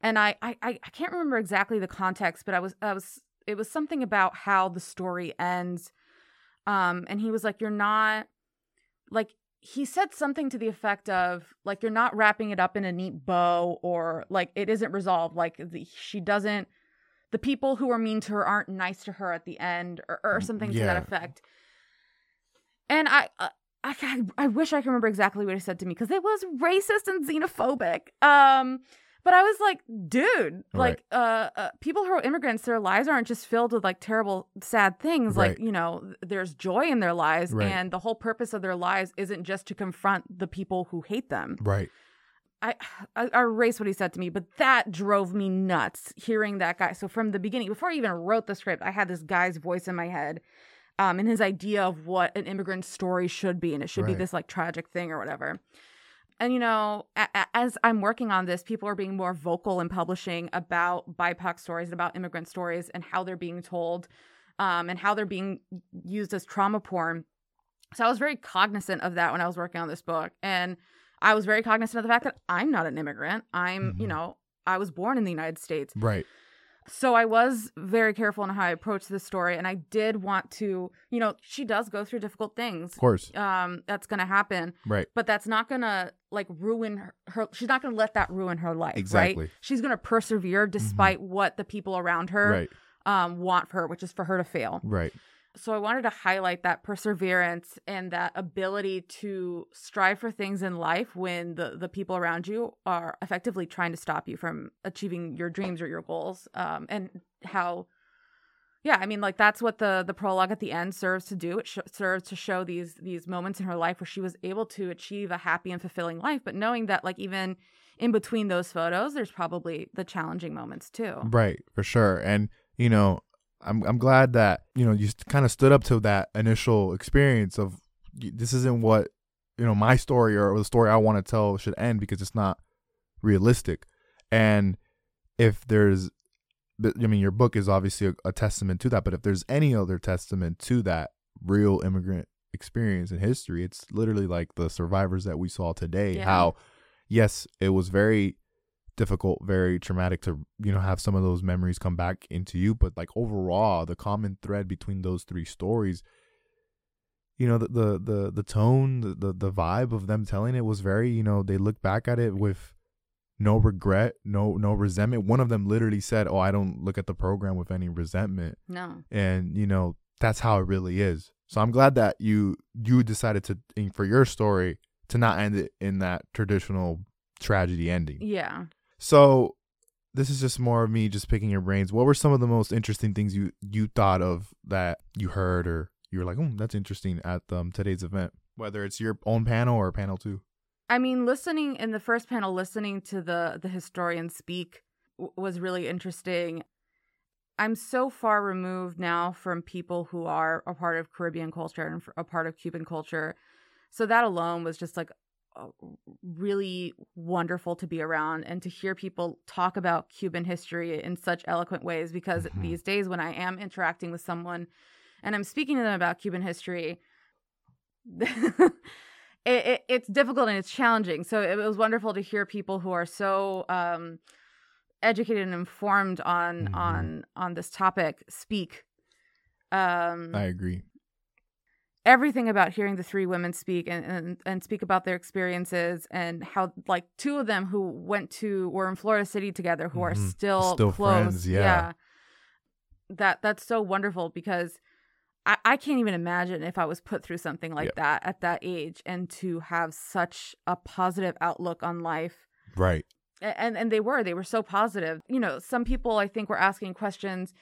And I, I I can't remember exactly the context, but I was, I was, it was something about how the story ends. Um, and he was like, "You're not like." He said something to the effect of like, "You're not wrapping it up in a neat bow, or like it isn't resolved. Like the, she doesn't. The people who are mean to her aren't nice to her at the end, or, or something to that effect." And I, uh, I, I, I wish I could remember exactly what he said to me because it was racist and xenophobic. Um, but I was like, dude, Right. like, uh, uh, people who are immigrants, their lives aren't just filled with like terrible, sad things. Like, you know, there's joy in their lives, Right. and the whole purpose of their lives isn't just to confront the people who hate them. Right. I, I, I erased what he said to me, but that drove me nuts hearing that guy. So from the beginning, before I even wrote the script, I had this guy's voice in my head, um, and his idea of what an immigrant story should be, and it should be this like tragic thing or whatever. And you know, a- a- as I'm working on this, people are being more vocal in publishing about BIPOC stories, and about immigrant stories, and how they're being told, um, and how they're being used as trauma porn. So I was very cognizant of that when I was working on this book, and I was very cognizant of the fact that I'm not an immigrant. I'm, you Mhm. know, I was born in the United States. Right. So I was very careful in how I approached this story, and I did want to, you know, she does go through difficult things. Of course. Um, that's gonna happen, Right. but that's not gonna like ruin her. her she's not gonna let that ruin her life. Exactly. Right? She's gonna persevere despite what the people around her Right. um want for her, which is for her to fail. Right. So I wanted to highlight that perseverance and that ability to strive for things in life when the the people around you are effectively trying to stop you from achieving your dreams or your goals. Um, and how, yeah, I mean, like that's what the the prologue at the end serves to do. It sh- serves to show these these moments in her life where she was able to achieve a happy and fulfilling life, but knowing that like even in between those photos, there's probably the challenging moments too. Right, for sure. And you know, I'm I'm glad that you know you kind of stood up to that initial experience of this isn't what you know my story or the story I want to tell should end because it's not realistic. And if there's, I mean, your book is obviously a, a testament to that. But if there's any other testament to that real immigrant experience in history, it's literally like the survivors that we saw today. Yeah. How, yes, it was very difficult, very traumatic to you know have some of those memories come back into you, but like overall, the common thread between those three stories, you know, the the the, the tone, the, the the vibe of them telling it was very, you know, they look back at it with no regret, no no resentment. One of them literally said, "Oh, I don't look at the program with any resentment." No. and you know that's how it really is so i'm glad that you you decided to for your story to not end it in that traditional tragedy ending Yeah. So this is just more of me just picking your brains. What were some of the most interesting things you you thought of that you heard or you were like oh that's interesting at um, today's event whether it's your own panel or panel two? I mean, listening in the first panel, listening to the the historian speak w- was really interesting. I'm so far removed now from people who are a part of Caribbean culture and a part of Cuban culture, so that alone was just like really wonderful to be around and to hear people talk about Cuban history in such eloquent ways. Because Mhm. these days, when I am interacting with someone and I'm speaking to them about Cuban history. *laughs* it, it, it's difficult and it's challenging. So it was wonderful to hear people who are so um, educated and informed on Mhm. on on this topic speak. Um, i agree everything about hearing the three women speak and, and and speak about their experiences and how like two of them who went to were in Florida City together who are Mhm. still Still close. friends, yeah. That that's so wonderful because I, I can't even imagine if I was put through something like Yeah. that at that age and to have such a positive outlook on life. right And and they were they were so positive. You know, some people I think were asking questions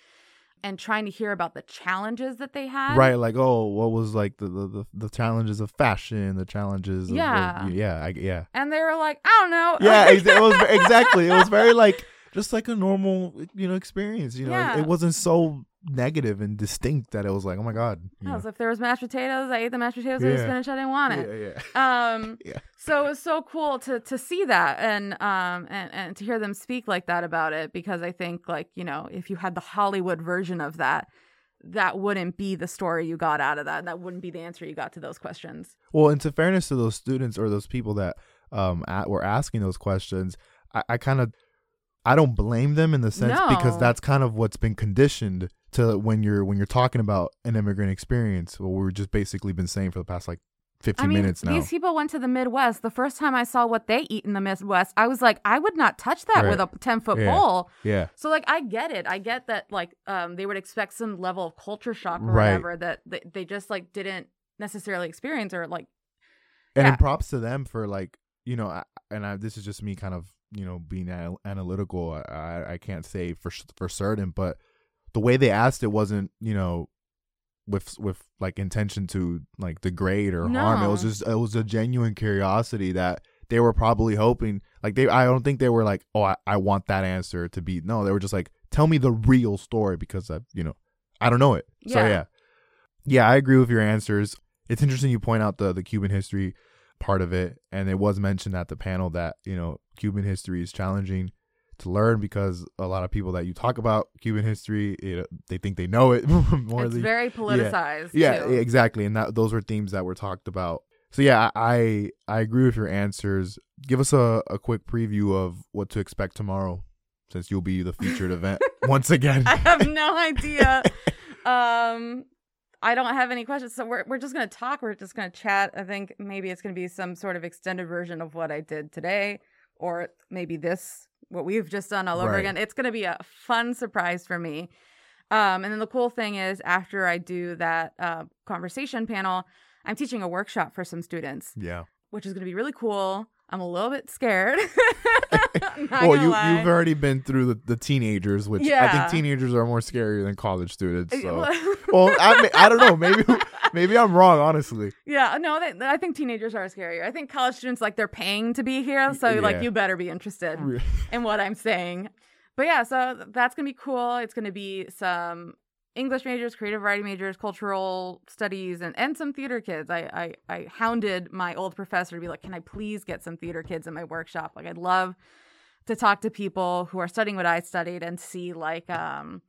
and trying to hear about the challenges that they had. right like oh what was like the the, the, the challenges of fashion the challenges of, of- Yeah. yeah I, yeah And they were like, I don't know. yeah *laughs* it was exactly it was very like just like a normal you know experience you know Yeah. it wasn't so negative and distinct that it was like oh my god you I know. was if there was mashed potatoes, I ate the mashed potatoes. There was spinach, I didn't want it. yeah, yeah. Um, *laughs* Yeah. so it was so cool to to see that and um and and to hear them speak like that about it because I think like you know if you had the Hollywood version of that, that wouldn't be the story you got out of that. and That wouldn't be the answer you got to those questions. well and to fairness to those students or those people that um at, were asking those questions i, I kind of i don't blame them in the sense because that's kind of what's been conditioned to when you're when you're talking about an immigrant experience what we've just basically been saying for the past like 15 I mean, minutes now these people went to the Midwest. The first time I saw what they eat in the Midwest, I was like, I would not touch that Right. with a ten foot Yeah. bowl. yeah So like I get it. I get that like um they would expect some level of culture shock or Right. whatever that they, they just like didn't necessarily experience or like and Yeah. then props to them for like you know I, and I, this is just me kind of you know being analytical I, I can't say for for certain but the way they asked it wasn't you know with with like intention to like degrade or harm. It was just it was a genuine curiosity that they were probably hoping like they i don't think they were like oh i, I want that answer to be no they were just like tell me the real story because i you know i don't know it. So Yeah. yeah. Yeah i agree with your answers. It's interesting you point out the the cuban history part of it and it was mentioned at the panel that you know cuban history is challenging to learn because a lot of people that you talk about cuban history you know, they think they know it *laughs* more it's than very politicized. yeah too. exactly and that those were themes that were talked about so yeah i i agree with your answers give us a, a quick preview of what to expect tomorrow since you'll be the featured event *laughs* once again. I have no idea. *laughs* um, I don't have any questions, so we're we're just gonna talk. We're just gonna chat. I think maybe it's gonna be some sort of extended version of what I did today, or maybe this what we've just done all over Right. again. It's gonna be a fun surprise for me. Um, and then the cool thing is, after I do that uh, conversation panel, I'm teaching a workshop for some students, yeah. which is gonna be really cool. I'm a little bit scared. *laughs* Well, you lie. you've already been through the, the teenagers, which I think teenagers are more scary than college students. Uh, So, well, *laughs* I I don't know. Maybe maybe I'm wrong. Honestly, Yeah, no, they, I think teenagers are scarier. I think college students like they're paying to be here, so Yeah. like you better be interested in what I'm saying. But yeah, so that's gonna be cool. It's gonna be some English majors, creative writing majors, cultural studies, and and some theater kids. I I, I hounded my old professor to be like, can I please get some theater kids in my workshop? Like, I'd love to talk to people who are studying what I studied and see like um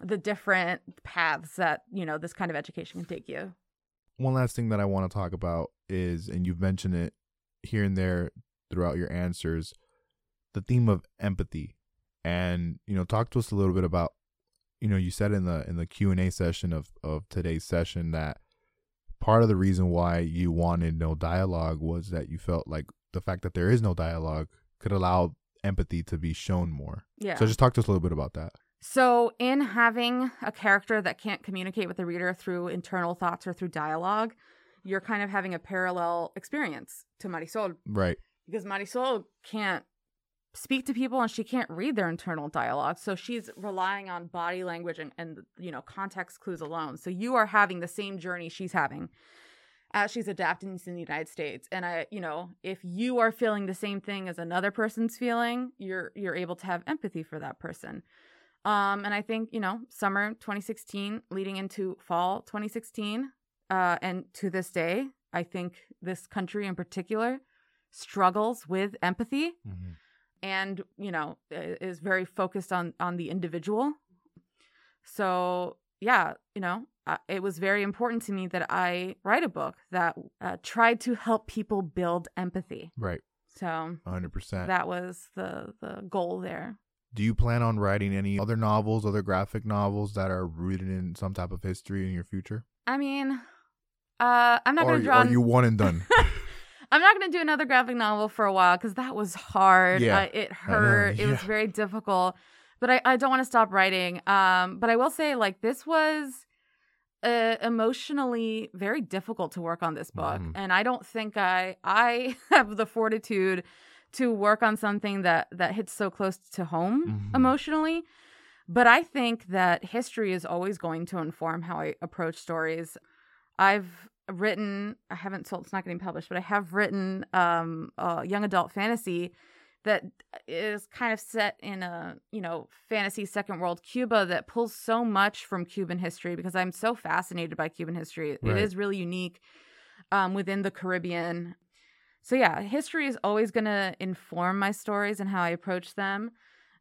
the different paths that you know this kind of education can take you. one last thing that I want to talk about is, and you've mentioned it here and there throughout your answers, the theme of empathy, and you know, talk to us a little bit about, you know, you said in the in the Q and A session of of today's session that part of the reason why you wanted no dialogue was that you felt like the fact that there is no dialogue could allow empathy to be shown more. Yeah. So just talk to us a little bit about that. So, in having a character that can't communicate with the reader through internal thoughts or through dialogue, you're kind of having a parallel experience to Marisol Right. because Marisol can't speak to people and she can't read their internal dialogue. So, she's relying on body language and, and you know, context clues alone. So, you are having the same journey she's having as she's adapting to the United States. And I, you know, if you are feeling the same thing as another person's feeling, you're you're able to have empathy for that person. Um, and I think, you know, summer 2016 leading into fall 2016, uh, and to this day, I think this country in particular struggles with empathy and, you know, is very focused on on the individual. So, yeah, you know, it was very important to me that I write a book that uh, tried to help people build empathy. Right. So, 100%. that was the the goal there. Do you plan on writing any other novels, other graphic novels that are rooted in some type of history in your future? I mean, uh, I'm not or going to draw. are you one and done? *laughs* I'm not going to do another graphic novel for a while because that was hard. Yeah, Uh, it hurt. It was very difficult. But I, I don't want to stop writing. Um, but I will say, like, this was uh, emotionally very difficult to work on this book, Mhm. and I don't think I I *laughs* have the fortitude to work on something that that hits so close to home Mhm. emotionally. But I think that history is always going to inform how I approach stories. I've written, I haven't sold, it's not getting published, but I have written um, a young adult fantasy that is kind of set in a, you know, fantasy second world Cuba that pulls so much from Cuban history because I'm so fascinated by Cuban history. It Right. is really unique um, within the Caribbean. So yeah, history is always going to inform my stories and how I approach them.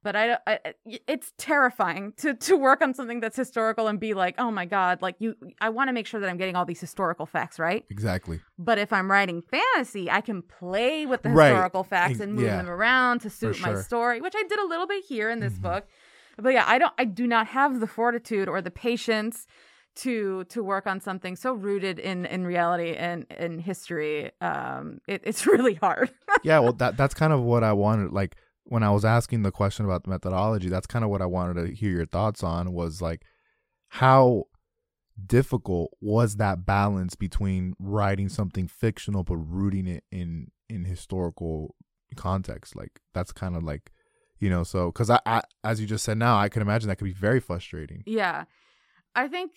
But I, I, it's terrifying to to work on something that's historical and be like, oh my god, like you, I want to make sure that I'm getting all these historical facts right. exactly. But if I'm writing fantasy, I can play with the Right. historical facts and move yeah. them around to suit my story, which I did a little bit here in this Mhm. book. But yeah, I don't, I do not have the fortitude or the patience to to work on something so rooted in in reality and in history. Um, it, it's *laughs* really hard. yeah, well, that that's kind of what I wanted. Like when I was asking the question about the methodology, that's kind of what I wanted to hear your thoughts on. Was like, how difficult was that balance between writing something fictional but rooting it in in historical context? Like that's kind of like, you know, so because I, I, as you just said now, I can imagine that could be very frustrating. Yeah. I think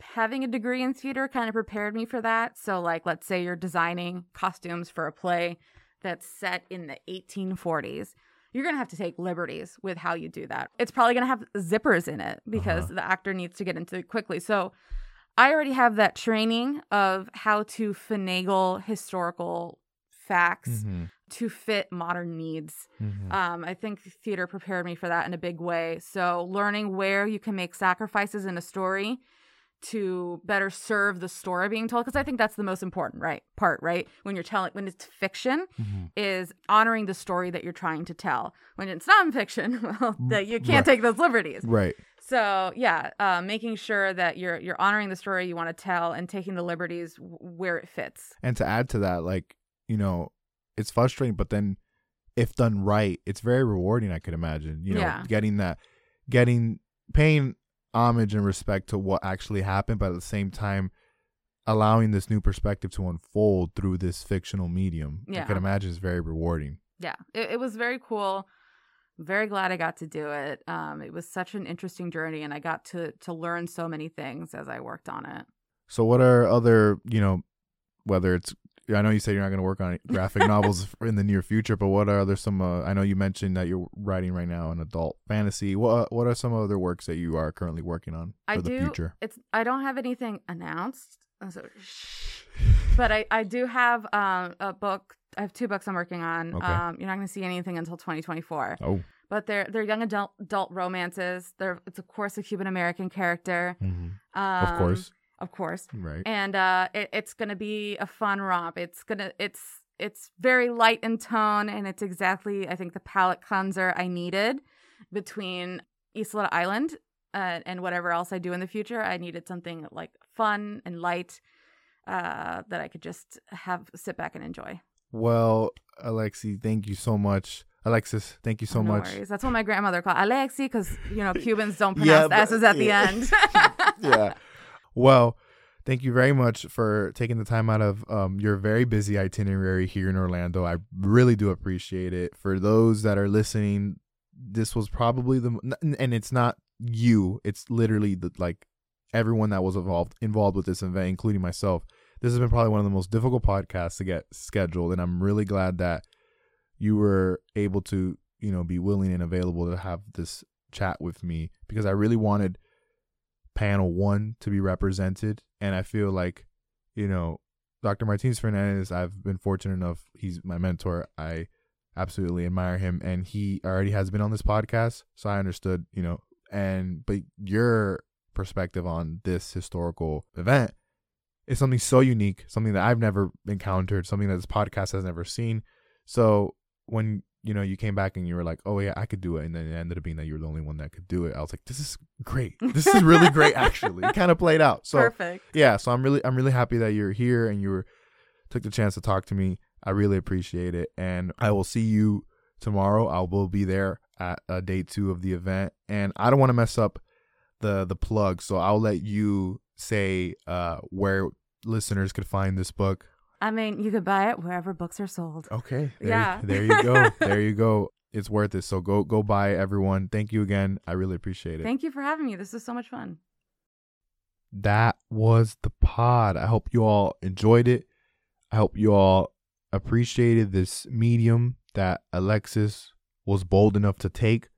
having a degree in theater kind of prepared me for that. So, like, let's say you're designing costumes for a play that's set in the 1840s. You're going to have to take liberties with how you do that. It's probably going to have zippers in it because Uh-huh. the actor needs to get into it quickly. So, I already have that training of how to finagle historical facts Mm-hmm. to fit modern needs. Mm-hmm. Um, I think theater prepared me for that in a big way. So learning where you can make sacrifices in a story to better serve the story being told because i think that's the most important right part right when you're telling when it's fiction Mm-hmm. is honoring the story that you're trying to tell when it's nonfiction *laughs* well that you can't Right. take those liberties Right. so yeah uh, making sure that you're you're honoring the story you want to tell and taking the liberties w- where it fits And to add to that, like, you know, it's frustrating, but then if done right, it's very rewarding, I could imagine. You know, Yeah. getting that getting paying homage and respect to what actually happened, but at the same time allowing this new perspective to unfold through this fictional medium. I can imagine is very rewarding. yeah it, it was very cool very glad i got to do it um, it was such an interesting journey and i got to to learn so many things as i worked on it So what are other, you know, whether it's I know you said you're not going to work on graphic novels *laughs* in the near future, but what are there some? Uh, I know you mentioned that you're writing right now an adult fantasy. What what are some other works that you are currently working on for I the do. future? It's I don't have anything announced, uh, so *laughs* but I I do have um a book. I have two books I'm working on. Okay. Um, you're not going to see anything until 2024. Oh, But they're they're young adult adult romances. They're it's of course a Cuban American character. mhm. Um, of course, of course. right. And uh, it, it's gonna be a fun romp. It's gonna it's it's very light in tone, and it's exactly I think the palate cleanser I needed between Isla to Island uh, and whatever else I do in the future. I needed something like fun and light uh, that I could just have sit back and enjoy. Well, Alexi, thank you so much. Alexis, thank you so no much. worries. That's what my grandmother called Alexi because you know *laughs* Cubans don't Yeah, pronounce but- s's at yeah. the end. *laughs* yeah. *laughs* Well, thank you very much for taking the time out of um, your very busy itinerary here in Orlando. I really do appreciate it. For those that are listening, this was probably the and it's not you. It's literally the like everyone that was involved involved with this event, including myself. This has been probably one of the most difficult podcasts to get scheduled, and I'm really glad that you were able to, you know, be willing and available to have this chat with me because I really wanted panel one to be represented. And I feel like, you know, Dr. Martinez Fernandez, I've been fortunate enough, he's my mentor. I absolutely admire him. And he already has been on this podcast. So I understood, you know, and, but your perspective on this historical event is something so unique, something that I've never encountered, something that this podcast has never seen. So when you know you came back and you were like, "Oh yeah, I could do it," and then it ended up being that you were the only one that could do it. I was like, "This is great. This is really great." Actually, it kind of played out. So Perfect. yeah, so I'm really I'm really happy that you're here and you were took the chance to talk to me. I really appreciate it, and I will see you tomorrow. I will be there at uh, day two of the event, and I don't want to mess up the the plug, so I'll let you say uh, where listeners could find this book. I mean, you could buy it wherever books are sold. Okay, there, Yeah. there you go, *laughs* there you go. It's worth it. So go go buy it, everyone. Thank you again. I really appreciate it. Thank you for having me. This is so much fun. that was the pod. I hope you all enjoyed it. I hope you all appreciated this medium that Alexis was bold enough to take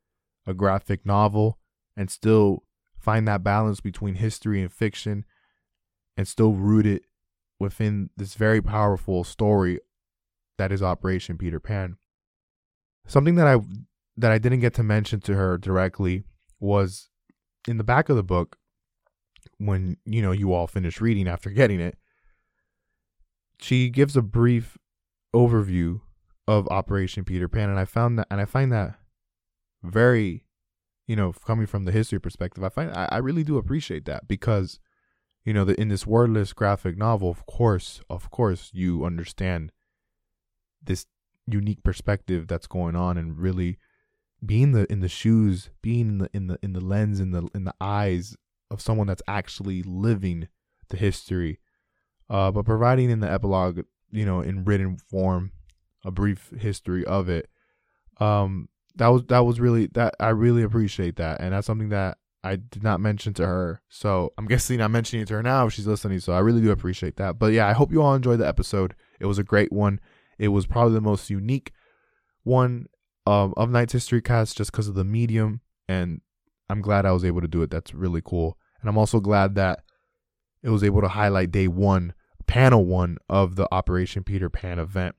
a graphic novel and still find that balance between history and fiction and still root it within this very powerful story that is Operation Peter Pan. Something that I that I didn't get to mention to her directly was in the back of the book when you know you all finish reading after getting it she gives a brief overview of operation peter pan and i found that and i find that very you know coming from the history perspective i find i, I really do appreciate that because you know the, in this wordless graphic novel of course of course you understand this unique perspective that's going on and really being the in the shoes being in the in the in the lens in the in the eyes of someone that's actually living the history. Uh but providing in the epilogue you know in written form a brief history of it um that was that was really that i really appreciate that. And that's something that i did not mention to her. So i'm guessing i'm mentioning it to her now if she's listening so i really do appreciate that. But yeah i hope you all enjoyed the episode. It was a great one. It was probably the most unique one um, of Knight's History Cast just because of the medium, and I'm glad I was able to do it. That's really cool, and I'm also glad that it was able to highlight day one, panel one of the Operation Peter Pan event.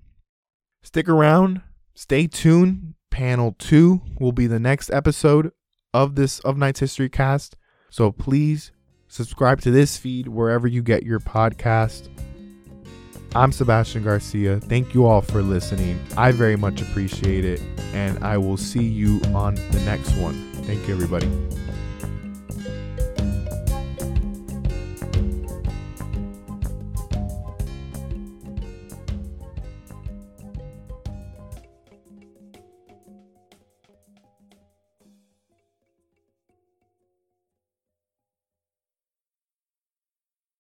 Stick around, stay tuned. Panel two will be the next episode of this of Knight's History Cast, so please Subscribe to this feed wherever you get your podcast. I'm Sebastian Garcia. Thank you all for listening. I very much appreciate it. And I will see you on the next one. Thank you, everybody.